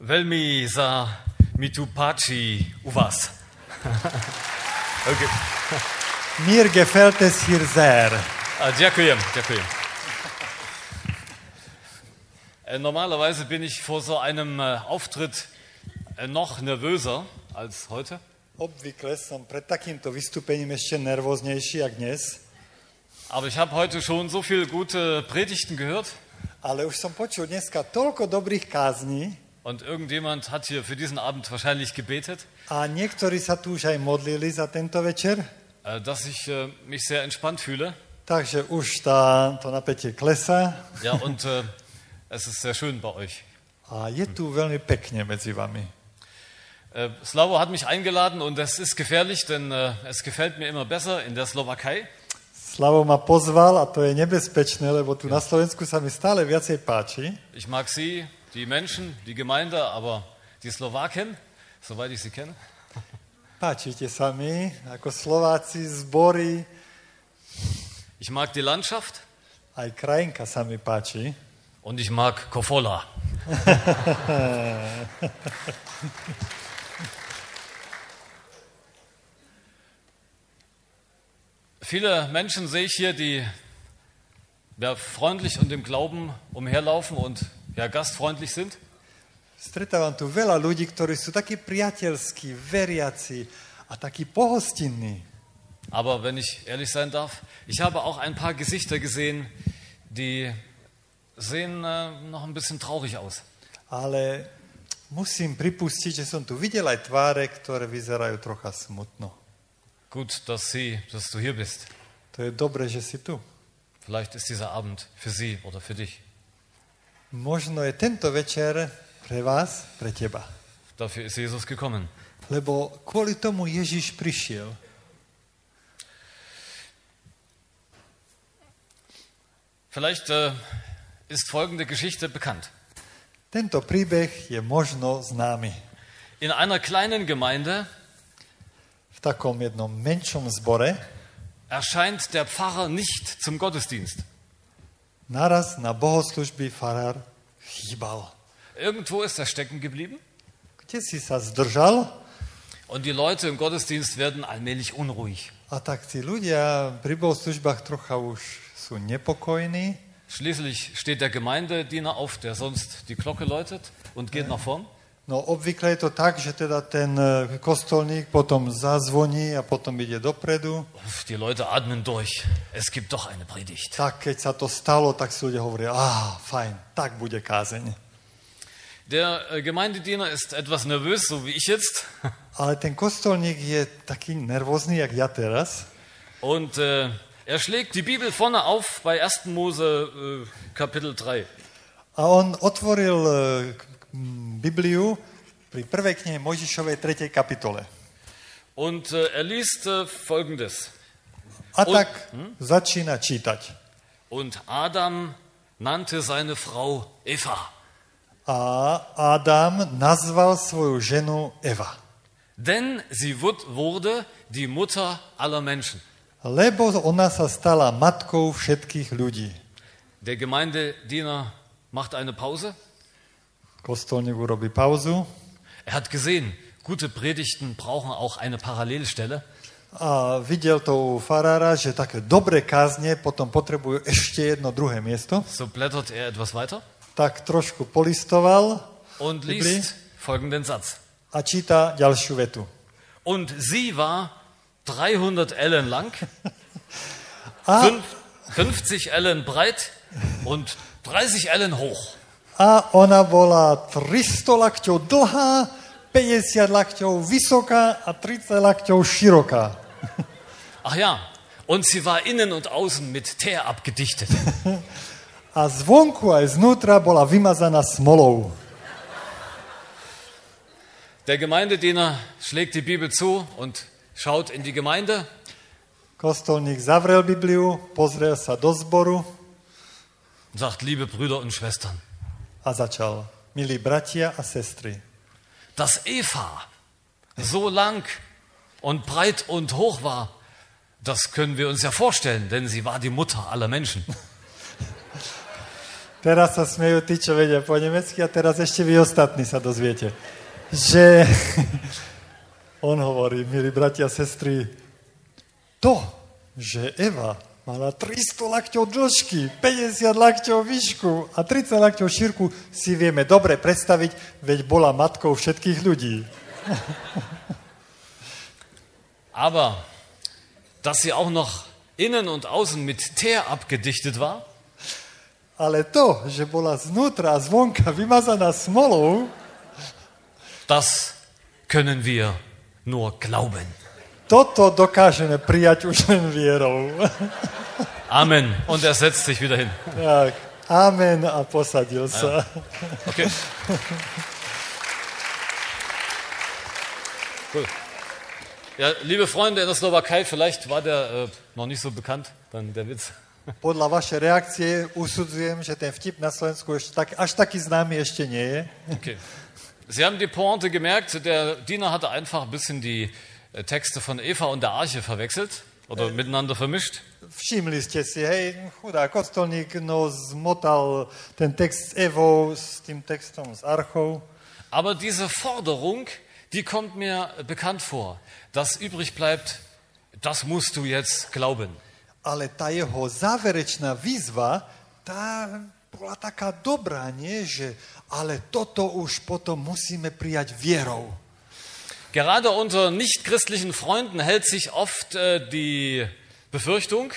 Velmi za mi tu páči u vás. okay. Mir gefällt es hier sehr. Ah, ďakujem, ďakujem. Äh, Normalerweise bin ich vor so einem äh, Auftritt äh, noch nervöser als heute. Obvykle som pred takýmto vystúpením ešte nervóznejší, jak dnes, Aber ich habe heute schon so viele gute Predigten gehört ale už som počul dneska toľko dobrých kázní und irgendjemand hat hier für diesen Abend wahrscheinlich gebetet, a niektorí sa tu už aj modlili za tento večer, äh, dass ich äh, mich sehr entspannt fühle. takže už tá, to napätie klesá Ja, und äh, es ist sehr schön bei euch. a je tu veľmi pekne medzi vami. Äh, Slavo hat mich eingeladen und das ist gefährlich, denn äh, es gefällt mir immer besser in der Slowakei. Slavo ma pozval a to je nebezpečné, lebo tu na Slovensku sa mi stále viacej páči. Ich mag Sie, die Menschen, die Gemeinde, aber die Slowaken, soweit ich sie kenne, Páčite sa mi, ako Slováci, zbory, ich mag die Landschaft aj krajinka sa mi páči. und ich mag Kofola. Viele Menschen sehe ich hier, die ja, freundlich und im Glauben umherlaufen und ja, gastfreundlich sind. Stretávam tu veľa ľudí, ktorí sú takí priateľskí, veriaci a takí pohostinní. Aber wenn ich ehrlich sein darf, ich habe auch ein paar Gesichter gesehen, die sehen äh, noch ein bisschen traurig aus. Ale musím pripustiť, že som tu videl aj tváre, ktoré vyzerajú trocha smutno. Gut, dass, Sie, dass du hier bist. To je dobre, že si tu. Vielleicht ist dieser Abend für Sie oder für dich. Možno je tento večer pre vás, pre teba. Dafür ist Jesus gekommen. Lebo kvôli tomu Ježiš prišiel. Vielleicht äh, ist folgende Geschichte bekannt. Tento príbeh je možno známy. In einer kleinen Gemeinde V takom jednom menšom zbore erscheint der Pfarrer nicht zum Gottesdienst. naraz na bohoslužby farár chýbal. Irgendwo ist er stecken geblieben und die Leute im Gottesdienst werden allmählich unruhig. a tak tí ľudia pri bohoslužbách trocha už sú nepokojní Schließlich steht der Gemeindediener auf, der sonst die Glocke läutet und geht nach vorn. No obvykle je to tak, že teda ten e, kostolník potom zazvoní a potom ide dopredu. Uff, Die Leute atmen durch. Es gibt doch eine Predigt. Tak keď sa to stalo, tak si ľudia hovoria, á, fajn, tak bude kázeň. Der äh, Gemeindediener ist etwas nervös, so wie ich jetzt. Ale ten kostolník je taký nervózny, jak ja teraz. Und äh, er schlägt die Bibel vorne auf bei 1. Mose äh, Kapitel 3. A on otvoril m, Bibliu pri prvej knihe Mojžišovej 3. kapitole. Und äh, er liest äh, folgendes. A tak začína čítať. Und Adam nannte seine Frau Eva. A Adam nazval svoju ženu Eva. Denn sie wurde die Mutter aller Menschen. Lebo ona sa stala matkou všetkých ľudí. Der Gemeindediener macht eine Pause. Urobí pauzu Er hat gesehen, gute Predigten brauchen auch eine Parallelstelle. a videl to u farára, že také dobré kázne potom potrebujú ešte jedno druhé miesto. So blättert er etwas weiter Tak trošku polistoval und liest folgenden Satz. a číta ďalšiu vetu. Und sie war 300 Ellen lang, A, fünf- 50 Ellen breit und 30 Ellen hoch. A ona bola 300 lakťov dlhá, 50 lakťov vysoká a 30 lakťov široká. Ach ja, und sie war innen und außen mit Teer abgedichtet. A zvonku aj znútra bola vymazaná smolou. Der Gemeindediener schlägt die Bibel zu und schaut in die Gemeinde Kostolník zavrel Bibliu, pozrel sa do zboru sagt, liebe Brüder und Schwestern, a začal. Milí bratia a sestry, dass Eva so lang und breit und hoch war, das können wir uns ja vorstellen, denn sie war die Mutter aller Menschen. Teraz sa smejú tí, čo vedia po nemecky a teraz ešte vy ostatní sa dozviete. Že on hovorí, milí bratia a sestry, to, že Eva mala 300 lakťov dĺžky, 50 lakťov výšku a 30 lakťov šírku, si vieme dobre predstaviť, veď bola matkou všetkých ľudí. Aber dass sie auch noch innen und außen mit Teer abgedichtet war, Ale to, že bola znútra a zvonka vymazaná smolou, das können wir nur glauben. Toto dokážeme prijať už len vierou. Amen. Und er setzt sich wieder hin. tak, amen a posadil sa. Okay. Cool. Ja, liebe Freunde in der Slowakei, vielleicht war der äh, noch nicht so bekannt, dann der Witz. Podľa vašej reakcie usudzujem, že ten vtip na Slovensku ešte tak, až taký známy ešte nie je. Okay. Sie haben die Pointe gemerkt, der Diener hatte einfach ein bisschen die Texte von Eva und der Arche verwechselt oder miteinander vermischt. Všimli ste si, hej, chudá kostolník, no zmotal ten text s Evou s tým textom s Archou. Aber diese Forderung, die kommt mir bekannt vor. Das übrig bleibt, das musst du jetzt glauben. Ale tá jeho záverečná výzva, tá bola taká dobrá, nie? Že ale toto už potom musíme prijať vierou. Gerade unter nichtchristlichen Freunden hält sich oft äh, die Befürchtung,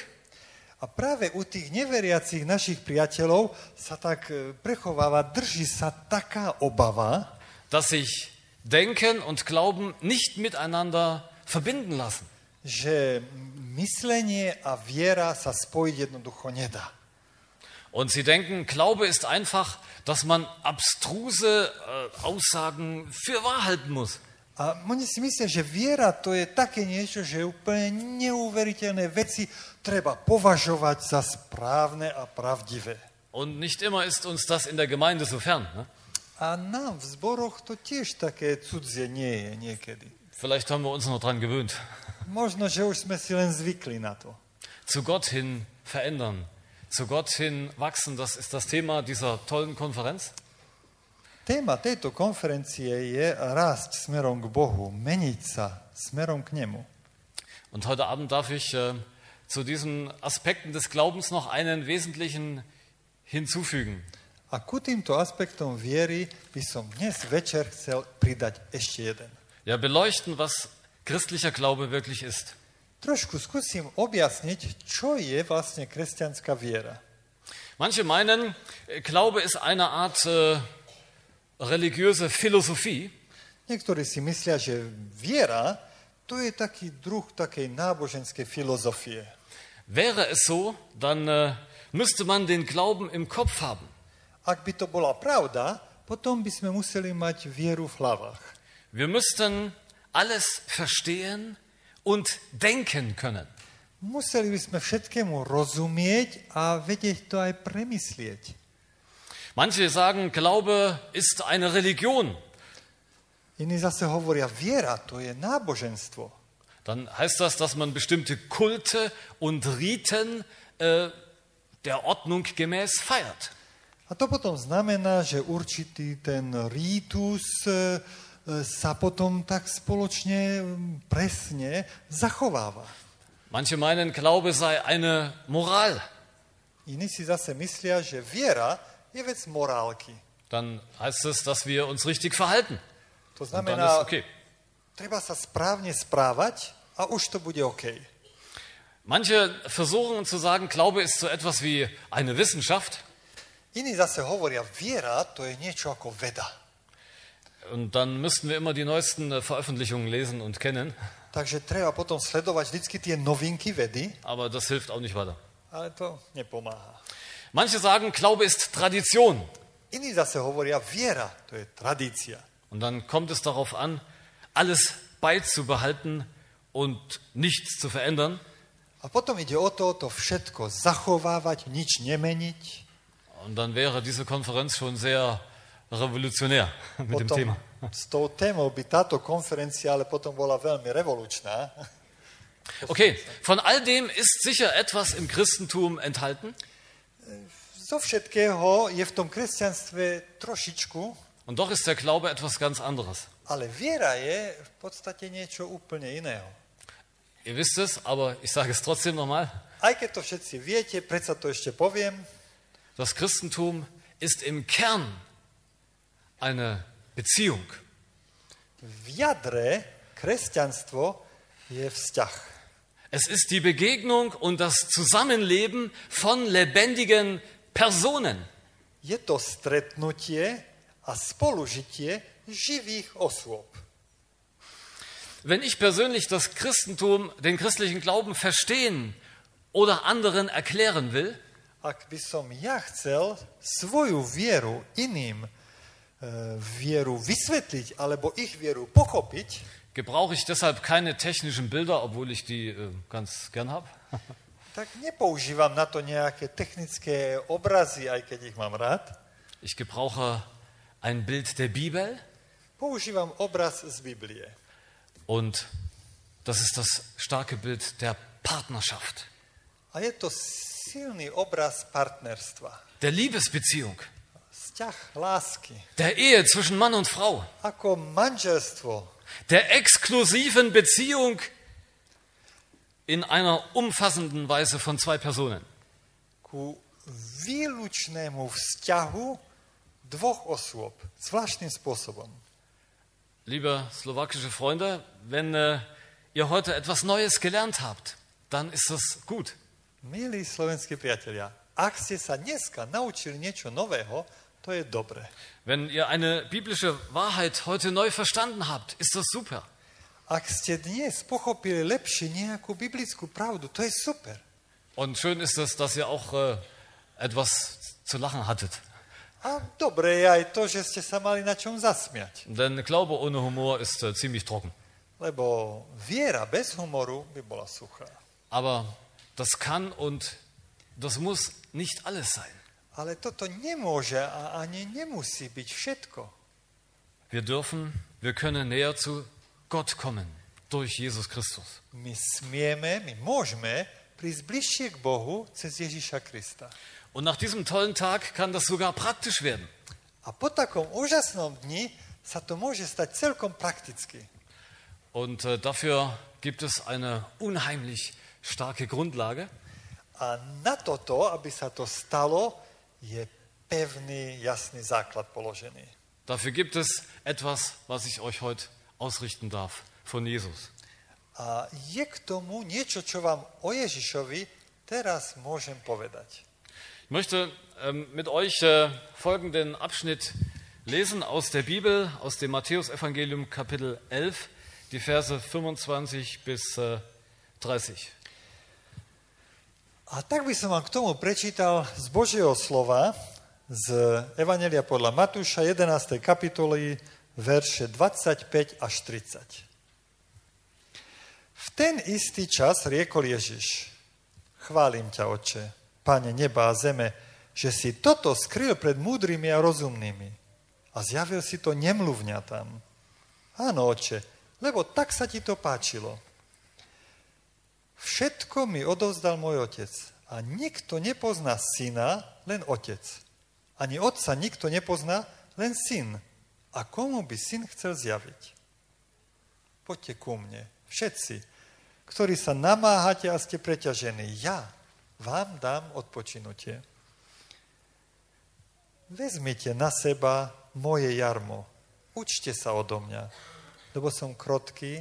A práve u tých neveriacich našich priateľov sa tak e, prechováva, drží sa taká obava, dass sich Denken und Glauben nicht miteinander verbinden lassen. že myslenie a viera sa spojiť jednoducho nedá. Und sie denken, Glaube ist einfach, dass man abstruse äh, Aussagen für wahr halten muss. A oni si myslia, že viera to je také niečo, že úplne neuveriteľné veci treba považovať za správne a pravdivé. Und nicht immer ist uns das in der Gemeinde so fern. Ne? A nám v zboroch to tiež také cudzie nie je niekedy. Vielleicht haben wir uns noch daran gewöhnt. Možno, že už sme si len zvykli na to. Zu Gott hin verändern, zu Gott hin wachsen, das ist das Thema dieser tollen Konferenz. Téma tejto konferencie je rásť smerom k Bohu, meniť sa smerom k Nemu. Und heute Abend darf ich äh, zu diesen Aspekten des Glaubens noch einen wesentlichen hinzufügen. A ku týmto aspektom viery by som dnes večer chcel pridať ešte jeden. Ja, beleuchten, was christlicher Glaube wirklich ist. Trošku skúsim objasniť, čo je vlastne kresťanská viera. Manche meinen, Glaube ist eine Art äh, religiöse Philosophie, Niektorí si myslia, že viera to je taký druh takej náboženskej filozofie. Wäre es so, dann äh, müsste man den Glauben im Kopf haben. Ak by to bola pravda, potom by sme museli mať vieru v hlavách. Wir müssten alles verstehen und denken können. Museli by sme všetkému rozumieť a vedieť to aj premyslieť. Manche sagen, Glaube ist eine Religion. Iní zase hovoria, viera to je náboženstvo. Dann heißt das, dass man bestimmte Kulte und Riten äh, der Ordnung gemäß feiert. A to potom znamená, že určitý ten rítus e, e, sa potom tak spoločne presne zachováva. Manche meinen, Glaube sei eine Moral. Iní si zase myslia, že viera je vec morálky. Dann heißt es, dass wir uns richtig verhalten. To Und dann ist znamená, okay. treba sa správne správať a už to bude OK. Manche versuchen zu sagen, Glaube ist so etwas wie eine Wissenschaft. Iní zase hovoria, viera to je niečo ako veda. Und dann müssten wir immer die neuesten äh, Veröffentlichungen lesen und kennen. Takže treba potom sledovať vždy tie novinky vedy, Aber das hilft auch nicht weiter. ale to nepomáha. Manche sagen, Glaube ist Tradition. Iní zase hovoria, viera to je tradícia. Und dann kommt es darauf an, alles beizubehalten und nichts zu verändern. A potom ide o to, to všetko zachovávať, nič nemeniť. Und dann wäre diese Konferenz schon sehr revolutionär mit dem Thema. s tou témou by táto konferencia ale potom bola veľmi revolučná. Okay, von all dem ist sicher etwas im Christentum enthalten. Zo všetkého je v tom kresťanstve trošičku, Und doch ist der Glaube etwas ganz anderes. ale viera je v podstate niečo úplne iného. Ihr wisst es, aber ich sage es trotzdem nochmal. Aj keď to všetci viete, predsa to ešte poviem, Das Christentum ist im Kern eine Beziehung. v jadre kresťanstvo je vzťah. Es ist die Begegnung und das Zusammenleben von lebendigen Personen. Je to stretnutie a spolužitie živých osôb. Wenn ich persönlich das Christentum, den christlichen Glauben verstehen oder anderen erklären will, Ak by som ja chcel svoju vieru iným e, vieru vysvetliť alebo ich vieru pochopiť, gebrauche ich deshalb keine technischen Bilder, obwohl ich die äh, ganz gern habe. tak nepoužívam na to nejaké technické obrazy, aj keď ich mám rád. Ich gebrauche ein Bild der Bibel Používam obraz z Biblie. und das ist das starke Bild der Partnerschaft, A je to silný obraz partnerstva. der Liebesbeziehung, Vzťah lásky. der Ehe zwischen Mann und Frau, Ako manželstvo. der exklusiven Beziehung in einer umfassenden Weise von zwei Personen. Ku výlučnému vzťahu dvoch osôb. Zvláštnym spôsobom. Liebe slowakische Freunde, wenn äh, ihr heute etwas Neues gelernt habt, dann ist das gut. Milí slovenskí priatelia, ak ste sa dneska naučili niečo nového, to je dobré. Wenn ihr eine biblische Wahrheit heute neu verstanden habt, ist das super. Ak ste dnes pochopili lepšie nejakú biblickú pravdu, to je super. Und schön ist es, dass ihr auch äh, etwas zu lachen hattet. A dobré je aj to, že ste sa mali na čom zasmiať. Denn Glaube ohne Humor ist äh, ziemlich trocken. Lebo viera bez humoru by bola suchá. Aber das kann und das muss nicht alles sein. Ale toto nemôže a ani nemusí byť všetko. Wir dürfen, wir können näher zu Gott kommen durch Jesus Christus. My smieme, my môžeme prísť bližšie k Bohu cez Ježiša Krista. Und nach diesem tollen Tag kann das sogar praktisch werden. A po takom úžasnom dni sa to môže stať celkom prakticky. Und äh, dafür gibt es eine unheimlich starke Grundlage. A na toto, aby sa to stalo, je pevný, jasný základ položený. Dafür gibt es etwas, was ich euch heute ausrichten darf von Jesus. A je k tomu niečo, čo vám o Ježišovi teraz môžem povedať. Ich möchte ähm, mit euch äh, folgenden Abschnitt lesen aus der Bibel, aus dem Matthäusevangelium Kapitel 11, die Verse 25 bis äh, 30. A tak by som vám k tomu prečítal z Božieho slova, z Evanelia podľa Matúša 11. kapitoly, verše 25 až 30. V ten istý čas riekol Ježiš, chválim ťa, oče, Pane neba a zeme, že si toto skryl pred múdrymi a rozumnými a zjavil si to nemluvňatám. Áno, oče, lebo tak sa ti to páčilo. Všetko mi odovzdal môj otec a nikto nepozná syna, len otec. Ani otca nikto nepozná, len syn. A komu by syn chcel zjaviť? Poďte ku mne, všetci, ktorí sa namáhate a ste preťažení. Ja vám dám odpočinutie. Vezmite na seba moje jarmo. Učte sa odo mňa, lebo som krotký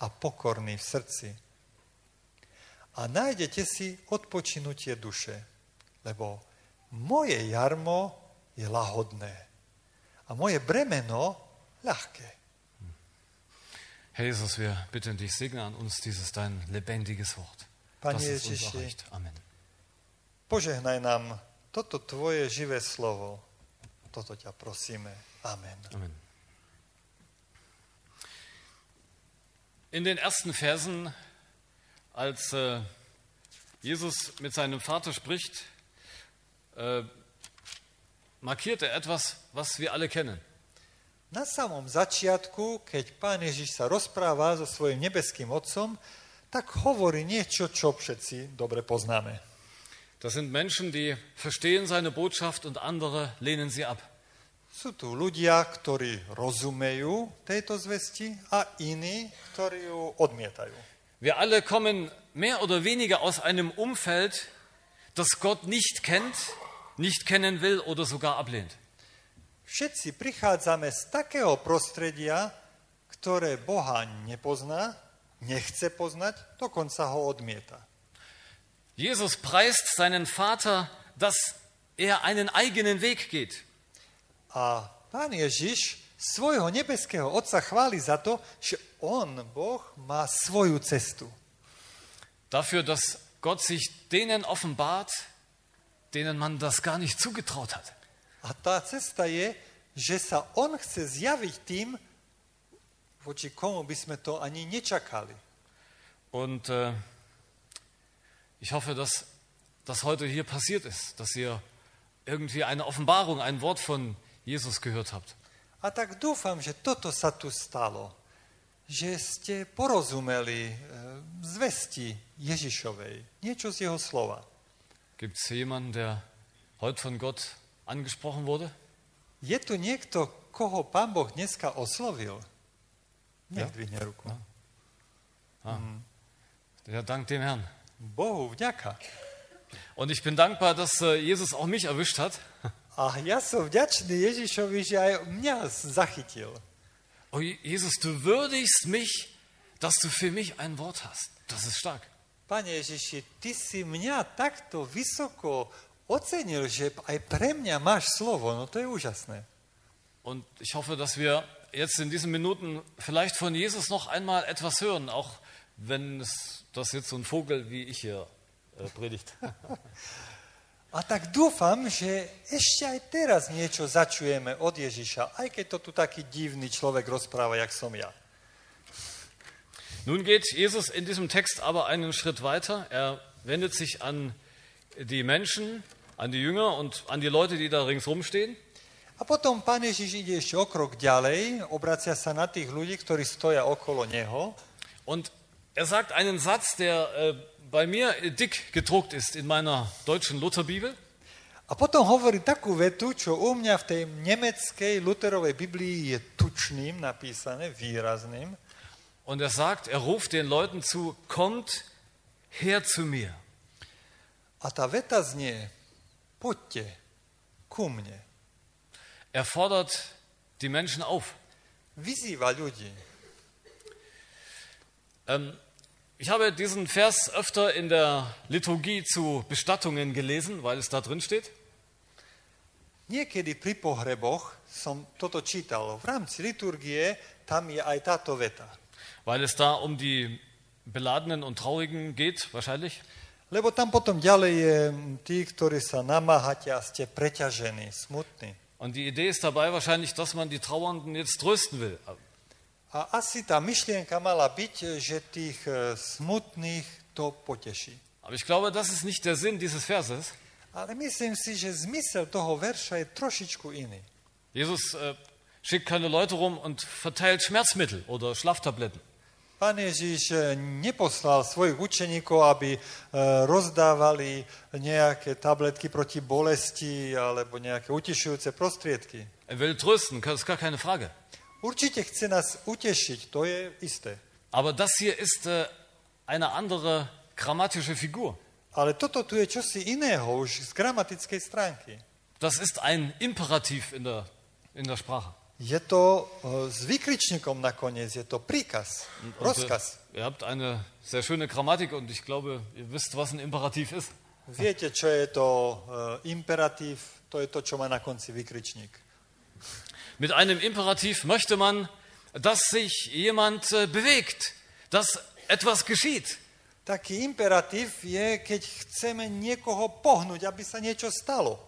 a pokorný v srdci a nájdete si odpočinutie duše, lebo moje jarmo je lahodné a moje bremeno ľahké. Herr Jesus, wir bitten dich, segne an uns dieses dein lebendiges Wort. Pane Das es uns Ježiši, erreicht. Amen. požehnaj nám toto tvoje živé slovo. Toto ťa prosíme. Amen. Amen. In den ersten Versen, als äh, Jesus mit seinem Vater spricht, äh, markiert er etwas, was wir alle kennen. Na samom začiatku, keď pán Ježiš sa rozpráva so svojim nebeským otcom, tak hovorí niečo, čo všetci dobre poznáme. Das sind Menschen, die verstehen seine Botschaft und andere lehnen sie ab. Sú tu ľudia, ktorí rozumejú tejto zvesti a iní, ktorí ju odmietajú. Wir alle kommen mehr oder weniger aus einem Umfeld, das Gott nicht kennt, nicht kennen will oder sogar ablehnt. Všetci prichádzame z takého prostredia, ktoré Boha nepozná, nechce poznať, dokonca ho odmieta. Jesus preist seinen Vater, dass er einen eigenen Weg geht. A pán Ježiš svojho nebeského Otca chváli za to, že on, Boh, má svoju cestu. Dafür, dass Gott sich denen offenbart, denen man das gar nicht zugetraut hat. A tá cesta je, že sa on chce zjaviť tým, voči komu by sme to ani nečakali. Und äh, ich hoffe, dass das heute hier passiert ist, dass ihr irgendwie eine Offenbarung, ein Wort von Jesus gehört habt. A tak dúfam, že toto sa tu stalo. Že ste porozumeli e, zvesti Ježišovej, niečo z jeho slova. Gibt es jemanden, der heute von Gott angesprochen wurde? Je tu niekto, koho pán Boh dneska oslovil? Ja. Nedvihne ruku. Ja, dank dem Herrn. Bohu vďaka. Und ich bin dankbar, dass äh, Jesus auch mich erwischt hat. A ja som vďačný Ježišovi, že aj mňa zachytil. Oh, Jesus, du würdigst mich, dass du für mich ein Wort hast. Das ist stark. Pane Ježiši, ty si mňa takto vysoko ocenil, že aj pre mňa máš slovo. No to je úžasné. Und ich hoffe, dass wir jetzt in diesen Minuten vielleicht von Jesus noch einmal etwas hören, auch wenn es, das jetzt so ein Vogel wie ich hier äh, predigt. A tak dúfam, že ešte aj teraz niečo začujeme od Ježiša, aj keď to tu taký divný človek rozpráva, jak som ja. Nun geht Jesus in diesem Text aber einen Schritt weiter. Er wendet sich an die Menschen, an die Jünger und an die Leute, die da ringsrum stehen. A potom pán Ježiš ide ešte o krok ďalej, obracia sa na tých ľudí, ktorí stoja okolo neho Und er sagt einen Satz, der äh, bei mir dick gedruckt ist in meiner deutschen Lutherbibel. a potom hovorí takú vetu, čo u mňa v tej nemeckej Luterovej Biblii je tučným napísané, výrazným. Und er sagt, er ruft den Leuten zu, kommt her zu mir. Er fordert die Menschen auf. Ähm, ich habe diesen Vers öfter in der Liturgie zu Bestattungen gelesen, weil es da drin steht. Niekedy pri pohreboch som toto čítal. V rámci liturgie tam je aj táto veta. Weil es da um die Beladenen und Traurigen geht, wahrscheinlich. Lebo tam potom ďalej je tí, ktorí sa namáhate a ste preťažení, smutní. Und die Idee ist dabei wahrscheinlich, dass man die Trauernden jetzt trösten will. A asi tá myšlienka mala byť, že tých e, smutných to poteší. Aber ich glaube, das ist nicht der Sinn dieses Verses. Ale myslím si, že zmysel toho verša je trošičku iný. Jesus äh, schickt keine Leute rum und verteilt Schmerzmittel oder Schlaftabletten. Pán Ježiš e, neposlal svojich učeníkov, aby e, rozdávali nejaké tabletky proti bolesti alebo nejaké utišujúce prostriedky. Er will trösten, das ist gar keine Frage. Určite chce nás utešiť, to je isté. Aber das hier ist äh, eine andere grammatische Figur. Ale toto tu je čosi iného, už z gramatickej stránky. Das ist ein Imperativ in der, in der Sprache. Je to e, s vykričníkom nakoniec, je to príkaz, Und, äh, rozkaz. ihr habt eine sehr schöne Grammatik und ich glaube, ihr wisst, was ein Imperativ ist. Viete, čo je to e, imperatív? To je to, čo má na konci vykričník. Mit einem Imperativ möchte man, dass sich jemand äh, bewegt, dass etwas geschieht. Taký imperatív je, keď chceme niekoho pohnúť, aby sa niečo stalo.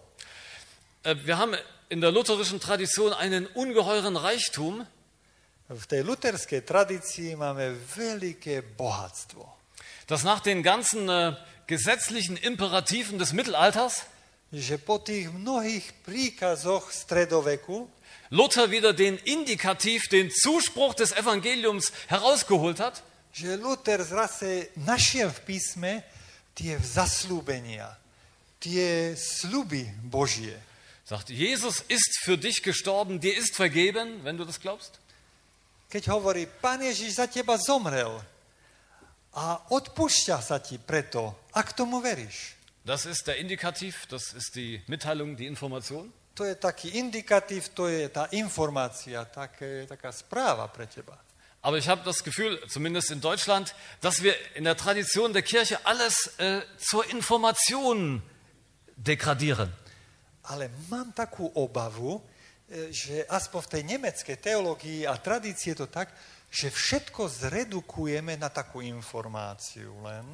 Äh, Wir haben in der lutherischen Tradition einen ungeheuren Reichtum, V tej luterskej tradícii máme veľké bohatstvo. das nach den ganzen äh, gesetzlichen Imperativen des Mittelalters Že po tých mnohých príkazoch stredoveku Luther wieder den Indikativ, den Zuspruch des Evangeliums herausgeholt hat že Luther zase našiel v písme tie zaslúbenia, tie sluby Božie. Sagt, Jesus ist für dich gestorben, dir ist vergeben, wenn du das glaubst. Keď hovorí, Pán Ježiš za teba zomrel a odpúšťa sa ti preto, ak tomu veríš. Das ist der Indikativ, das ist die Mitteilung, die Information. To je taký indikatív, to je tá informácia, také, taká správa pre teba. Aber ich habe das Gefühl, zumindest in Deutschland, dass wir in der Tradition der Kirche alles äh, zur Information degradieren. Ale mám takú obavu, e, že aspoň v tej nemeckej teológii a tradícii je to tak, že všetko zredukujeme na takú informáciu len.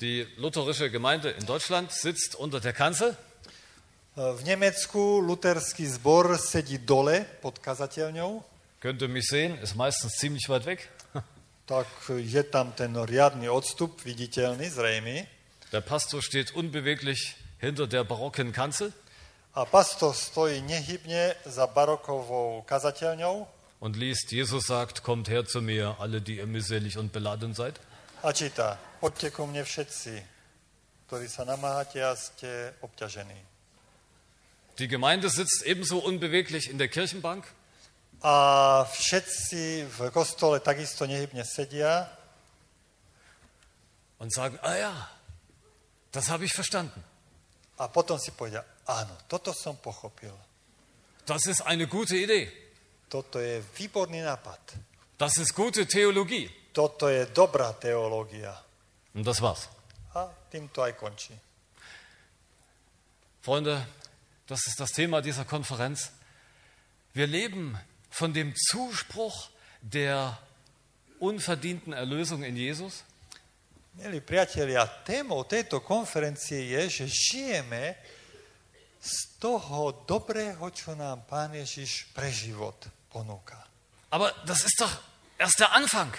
Die lutherische Gemeinde in Deutschland sitzt unter der Kanzel. E, V Nemecku luterský zbor sedí dole pod kazateľňou, Könnt ihr mich sehen, ist meistens ziemlich weit weg. tak je tam ten riadny odstup, viditeľný, zrejmy. Der Pastor steht unbeweglich hinter der barocken Kanzel A pastor stojí nehybne za barokovou kazateľňou und liest, Jesus sagt, kommt her zu mir, alle, die ihr mühselig und beladen seid. a číta, poďte ku mne všetci, ktorí sa namáhate a ste obťažení. Die Gemeinde sitzt ebenso unbeweglich in der Kirchenbank A všetci v kostole takisto nehybne sedia und sagen, ah ja, das habe ich verstanden. A potom si povedia, áno, toto som pochopil. Das ist eine gute Idee. Toto je výborný nápad. Das ist gute Theologie. Toto je dobrá teológia. Und das war's. A tým to aj končí. Freunde, das ist das Thema dieser Konferenz. Wir leben von dem Zuspruch der unverdienten Erlösung in Jesus. Milí priatelia, témou tejto konferencie je, že žijeme z toho dobrého, čo nám Pán Ježiš pre život ponúka. Aber das ist doch erst der Anfang.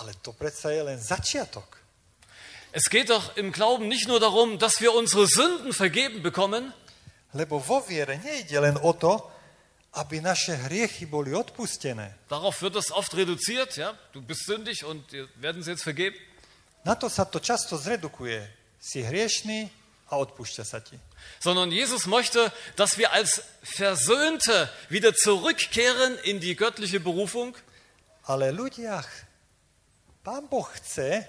Ale to predsa je len začiatok. Es geht doch im Glauben nicht nur darum, dass wir unsere Sünden vergeben bekommen, Lebo vo viere nejde len o to, aby naše hriechy boli odpustené. darauf wird es oft reduziert, ja, du bist sündig und dir werden sie jetzt vergeben. Na to sa to často zredukuje. Si hriešný a odpúšťa sa ti. Sondern Jesus möchte, dass wir als Versöhnte wieder zurückkehren in die göttliche Berufung Ale ľudia, Pán Boh chce,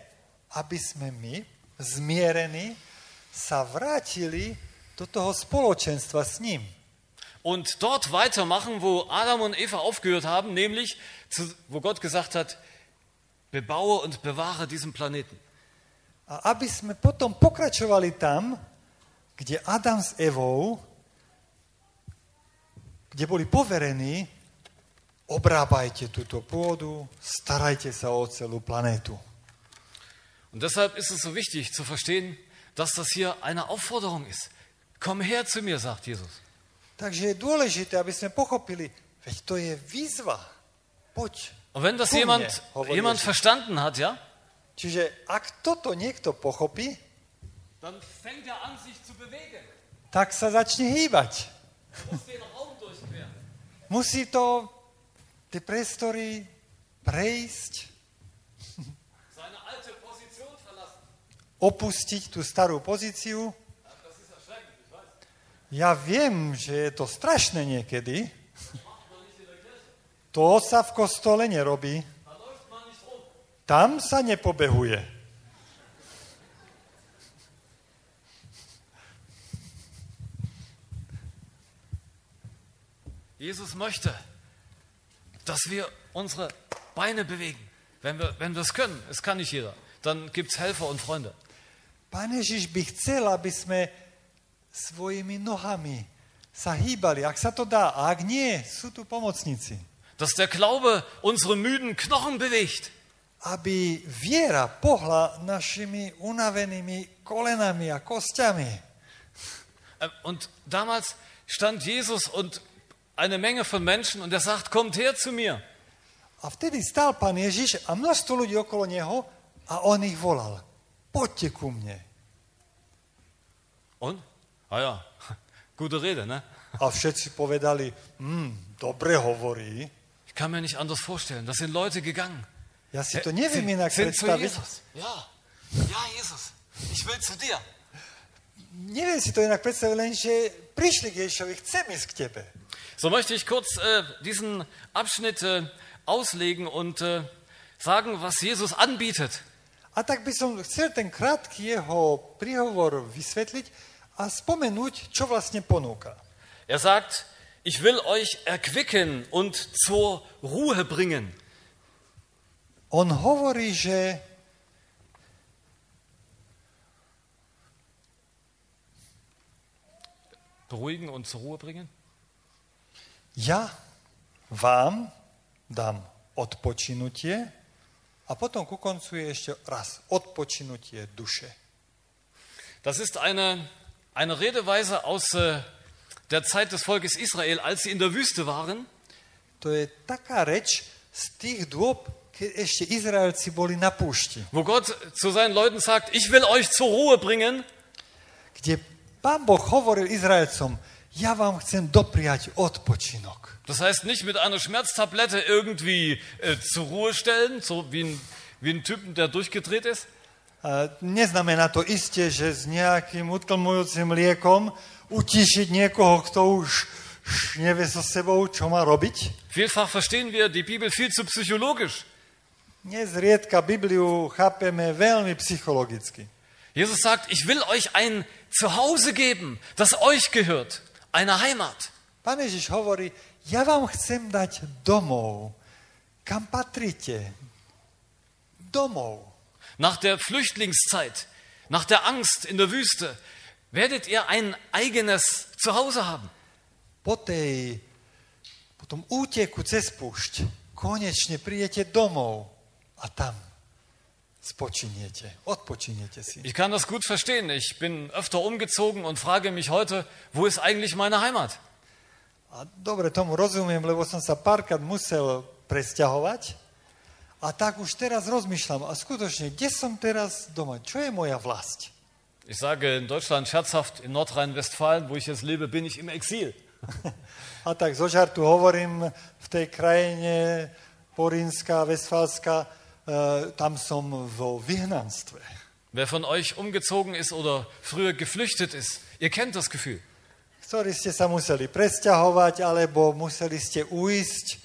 aby sme my, zmierení, sa vrátili do toho spoločenstva s ním. und dort weitermachen, wo Adam und Eva aufgehört haben, nämlich wo Gott gesagt hat, bebaue und bewahre diesen Planeten. A aby sme potom pokračovali tam, kde Adam s Evou, kde boli poverení, obrábajte túto pôdu, starajte sa o celú planétu. Und deshalb ist es so wichtig zu verstehen, dass das hier eine Aufforderung ist. Komm her zu mir, sagt Jesus. Takže je dôležité, aby sme pochopili, veď to je výzva. Poď. Und wenn das jemand, jemand verstanden hat, ja, Čiže ak toto niekto pochopí, dann fängt er an, sich zu bewegen. tak sa začne hýbať. Musí to tie priestory prejsť, opustiť tú starú pozíciu. Ja viem, že je to strašné niekedy. To sa v kostole nerobí. Tam sa nepobehuje. Jesus möchte, dass wir unsere Beine bewegen. Wenn wir, wenn wir es können, es kann nicht jeder, dann gibt es Helfer und Freunde. Pán Ježiš by chcel, aby sme svojimi nohami sa hýbali, ak sa to dá. A ak nie, sú tu pomocníci. Dass der Glaube unsere müden Knochen bewegt. Aby viera pohla našimi unavenými kolenami a kostiami. Äh, Und damals stand Jesus und eine Menge von Menschen und er sagt, kommt her zu mir. A vtedy stál pán Ježiš a množstvo ľudí okolo neho a on ich volal. Poďte ku mne. Und? Ah ja, gute Rede, ne? A všetci povedali, hm, dobre hovorí. Ich kann mir nicht anders vorstellen. Das sind Leute gegangen. Ja si to Sie neviem inak sind zu. Jesus. Ja, ja, Jesus. Ich will zu dir. neviem si to inak predstaviť, len že prišli k Ježišovi, chcem ísť k tebe. So möchte ich kurz äh, diesen Abschnitt äh, auslegen und äh, sagen, was Jesus anbietet. A tak by som chcel ten krátky jeho príhovor vysvetliť a spomenúť, čo vlastne ponúka. Er sagt, ich will euch erquicken und zur Ruhe bringen. On hovorí, že Beruhigen und zur Ruhe bringen? ja vám dám odpočinutie a potom ku koncu je ešte raz odpočinutie duše. Das ist eine, eine Redeweise aus äh, der Zeit des Volkes Israel, als sie in der Wüste waren. To je taká reč z tých dôb, keď ešte Izraelci boli na púšti, wo Gott zu seinen Leuten sagt, ich will euch zur Ruhe bringen. kde pán Boh hovoril Izraelcom, ja vám chcem dopriať odpočinok. Das heißt nicht mit einer Schmerztablette irgendwie äh, zur Ruhe stellen, so wie ein, wie ein Typen, der durchgedreht ist, neznamená to isté, že s nejakým utlmujúcim liekom utišiť niekoho, kto už nevie so sebou, čo má robiť. Vielfach verstehen wir die Bibel viel zu psychologisch. Nezriedka Bibliu chápeme veľmi psychologicky. Jesus sagt, ich will euch ein Zuhause geben, das euch gehört, eine Heimat. Pán Ježiš hovorí, ja vám chcem dať domov, kam patríte. Domov. Nach der Flüchtlingszeit, nach der Angst in der Wüste, werdet ihr ein eigenes Zuhause haben. Po, tej, po tom úteku cez púšť konečne prídete domov a tam spočiniete, odpočiniete si. Ich kann das gut verstehen. Ich bin öfter umgezogen und frage mich heute, wo ist eigentlich meine Heimat? A dobre tomu rozumiem, lebo som sa párkrát musel presťahovať a tak už teraz rozmýšľam, a skutočne, kde som teraz doma? Čo je moja vlast? Ich sage in Deutschland scherzhaft, in Nordrhein-Westfalen, wo ich jetzt lebe, bin ich im Exil. A tak zo žartu hovorím, v tej krajine Porínska, Westfalska, e, tam som vo vyhnanstve. Wer von euch umgezogen ist oder früher geflüchtet ist, ihr kennt das Gefühl. Ktorí ste sa museli presťahovať, alebo museli ste uísť,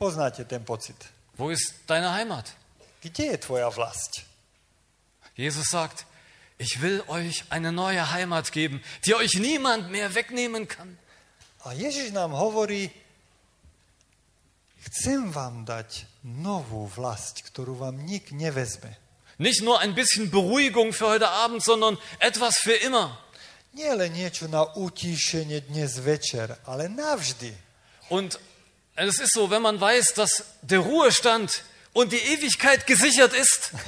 poznáte ten pocit. Wo ist deine Heimat? Kde je tvoja vlast? Jesus sagt, ich will euch eine neue Heimat geben, die euch niemand mehr wegnehmen kann. A Ježiš nám hovorí, chcem vám dať novú vlast, ktorú vám nik nevezme. Nicht nur ein bisschen Beruhigung für heute Abend, sondern etwas für immer. Nie len niečo na utíšenie dnes večer, ale navždy. Und es ist so, wenn man weiß, dass der Ruhestand und die Ewigkeit gesichert ist,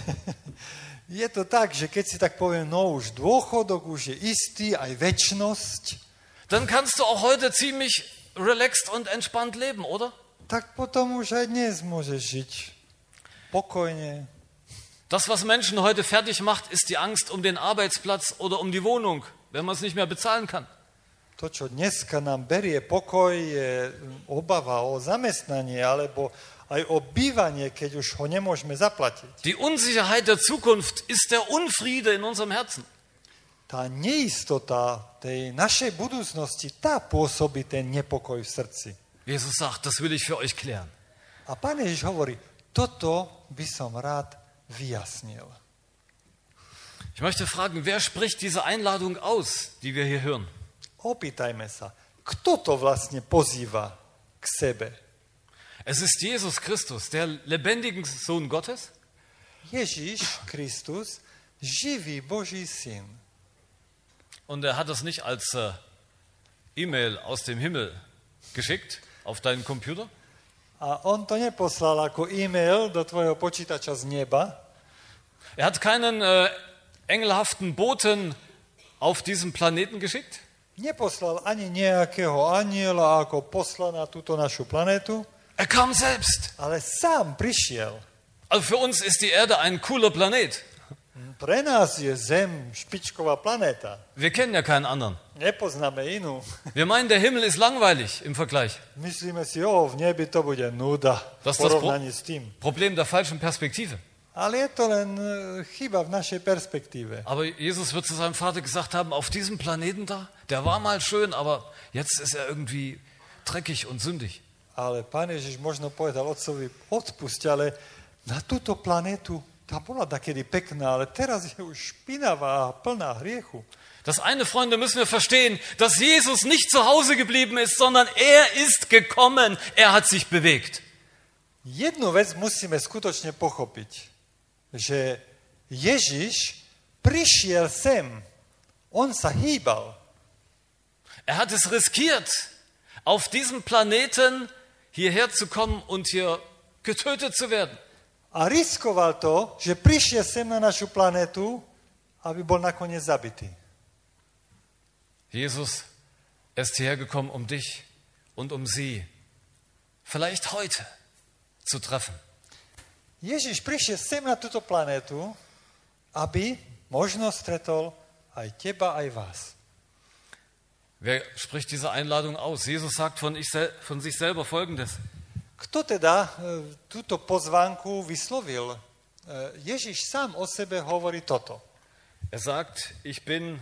Je to tak, že keď si tak poviem, no už dôchodok už je istý, aj väčnosť, dann kannst du auch heute ziemlich relaxed und entspannt leben, oder? tak potom už aj dnes môžeš žiť pokojne. Das, was Menschen heute fertig macht, ist die Angst um den Arbeitsplatz oder um die Wohnung, wenn man es nicht mehr bezahlen kann. To, čo dneska nám berie pokoj, je obava o zamestnanie alebo aj o bývanie, keď už ho nemôžeme zaplatiť. Die Unsicherheit der Zukunft ist der Unfriede in unserem Herzen. Tá neistota tej našej budúcnosti, tá pôsobí ten nepokoj v srdci. Jesus sagt, das will ich für euch klären. A pán Ježiš hovorí, toto by som rád vyjasnil. Ich möchte fragen, wer spricht diese Einladung aus, die wir hier hören? Opýtajme sa, kto to vlastne pozýva k sebe? Es ist Jesus Christus, der lebendige Sohn Gottes, Ježiš Kristus, živý Boží syn. und er hat das nicht als äh, E-Mail aus dem Himmel geschickt auf deinen Computer, A on to neposlal ako e-mail do tvojho počítača z neba. Er hat keinen äh, engelhaften Boten auf diesen Planeten geschickt, Neposlal ani nejakého aniela ako posla na túto našu planetu, er kam selbst. ale sám prišiel. Also für uns ist die Erde ein cooler Planet. Pre nás je Zem špičková planéta. Wir kennen ja keinen anderen. Nepoznáme inú. Wir meinen, der Himmel ist langweilig im Vergleich. Myslíme si, o, v nebi to bude nuda v Das Pro porovnaní s tým. Problem der falschen Perspektive. E. Aber Jesus wird zu seinem Vater gesagt haben, auf diesem Planeten da, der war mal schön, aber jetzt ist er irgendwie dreckig und sündig. Ale pán Ježiš možno povedal otcovi, odpusť, ale na túto planetu tá bola takedy pekná, ale teraz je už špinavá a plná hriechu. Das eine, Freunde, müssen wir verstehen, dass Jesus nicht zu Hause geblieben ist, sondern er ist gekommen, er hat sich bewegt. Jednu vec musíme skutočne pochopiť, že Ježiš prišiel sem, on sa hýbal. Er hat es riskiert, auf diesem Planeten hierher zu kommen und hier getötet zu werden. A riskoval to, že prišiel sem na našu planetu, aby bol nakoniec zabitý. Jesus ist hierher gekommen, um dich und um sie vielleicht heute zu treffen. Ježiš prišiel sem na túto planetu, aby možno stretol aj teba, aj vás. Wer spricht diese Einladung aus? Jesus sagt von, ich von sich selber Folgendes. Kto teda e, túto pozvánku vyslovil? E, Ježiš sám o sebe hovorí toto. Er sagt, ich bin,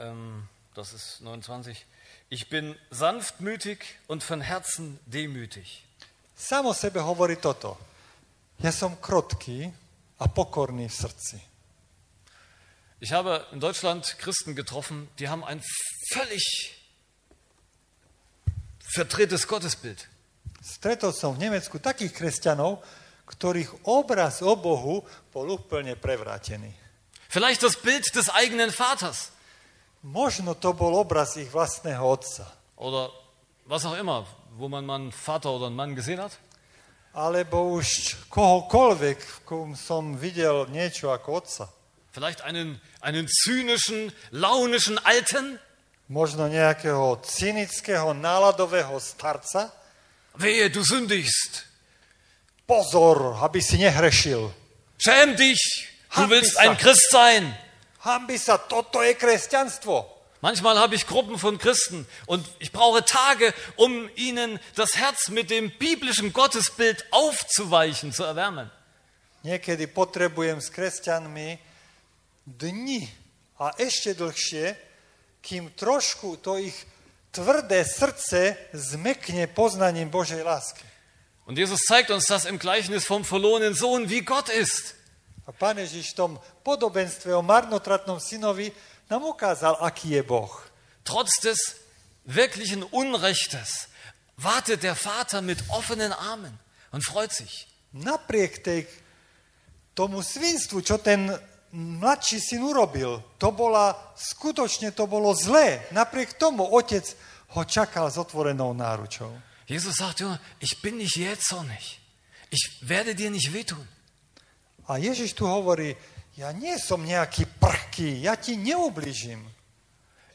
ähm, das ist 29, ich bin sanftmütig und von Herzen demütig. Sám o sebe hovorí toto. Ja som krotký a pokorný v srdci. Ich habe in Deutschland Christen getroffen, die haben ein völlig verdrehtes Gottesbild. Stretol som v Nemecku takých kresťanov, ktorých obraz o Bohu bol úplne prevrátený. Vielleicht das Bild des eigenen Vaters Možno to bol obraz ich vlastného otca. oder was auch immer, wo man mal einen Vater oder einen Mann gesehen hat. Alebo už kohokoľvek, v kom som videl niečo ako otca. Vielleicht einen, einen zynischen, launischen Alten. Možno nejakého cynického, náladového starca. Wehe, du sündigst. Pozor, aby si nehrešil. Schäm dich. Du Hab willst mich ein. Christ sein. Hambi sa, toto je kresťanstvo. Manchmal habe ich Gruppen von Christen und ich brauche Tage, um ihnen das Herz mit dem biblischen Gottesbild aufzuweichen, zu erwärmen. Niekedy potrebujem s kresťanmi dni a ešte dlhšie, kým trošku to ich tvrdé srdce zmekne poznaním Božej lásky. Und Jesus zeigt uns das im Gleichnis vom verlorenen Sohn, wie Gott ist. A Pán Ježiš v tom podobenstve o marnotratnom synovi nám ukázal, aký je Boh. Trotz des wirklichen Unrechtes wartet der Vater mit offenen Armen und freut sich. Napriek tej, tomu svinstvu, čo ten mladší syn urobil, to bola, skutočne to bolo zlé. Napriek tomu otec ho čakal s otvorenou náručou. Jesus sagt, Junge, ich bin nicht jähzornig. Ich werde dir nicht wehtun. A Ježiš tu hovorí, ja nie som nejaký prchký, ja ti neubližím.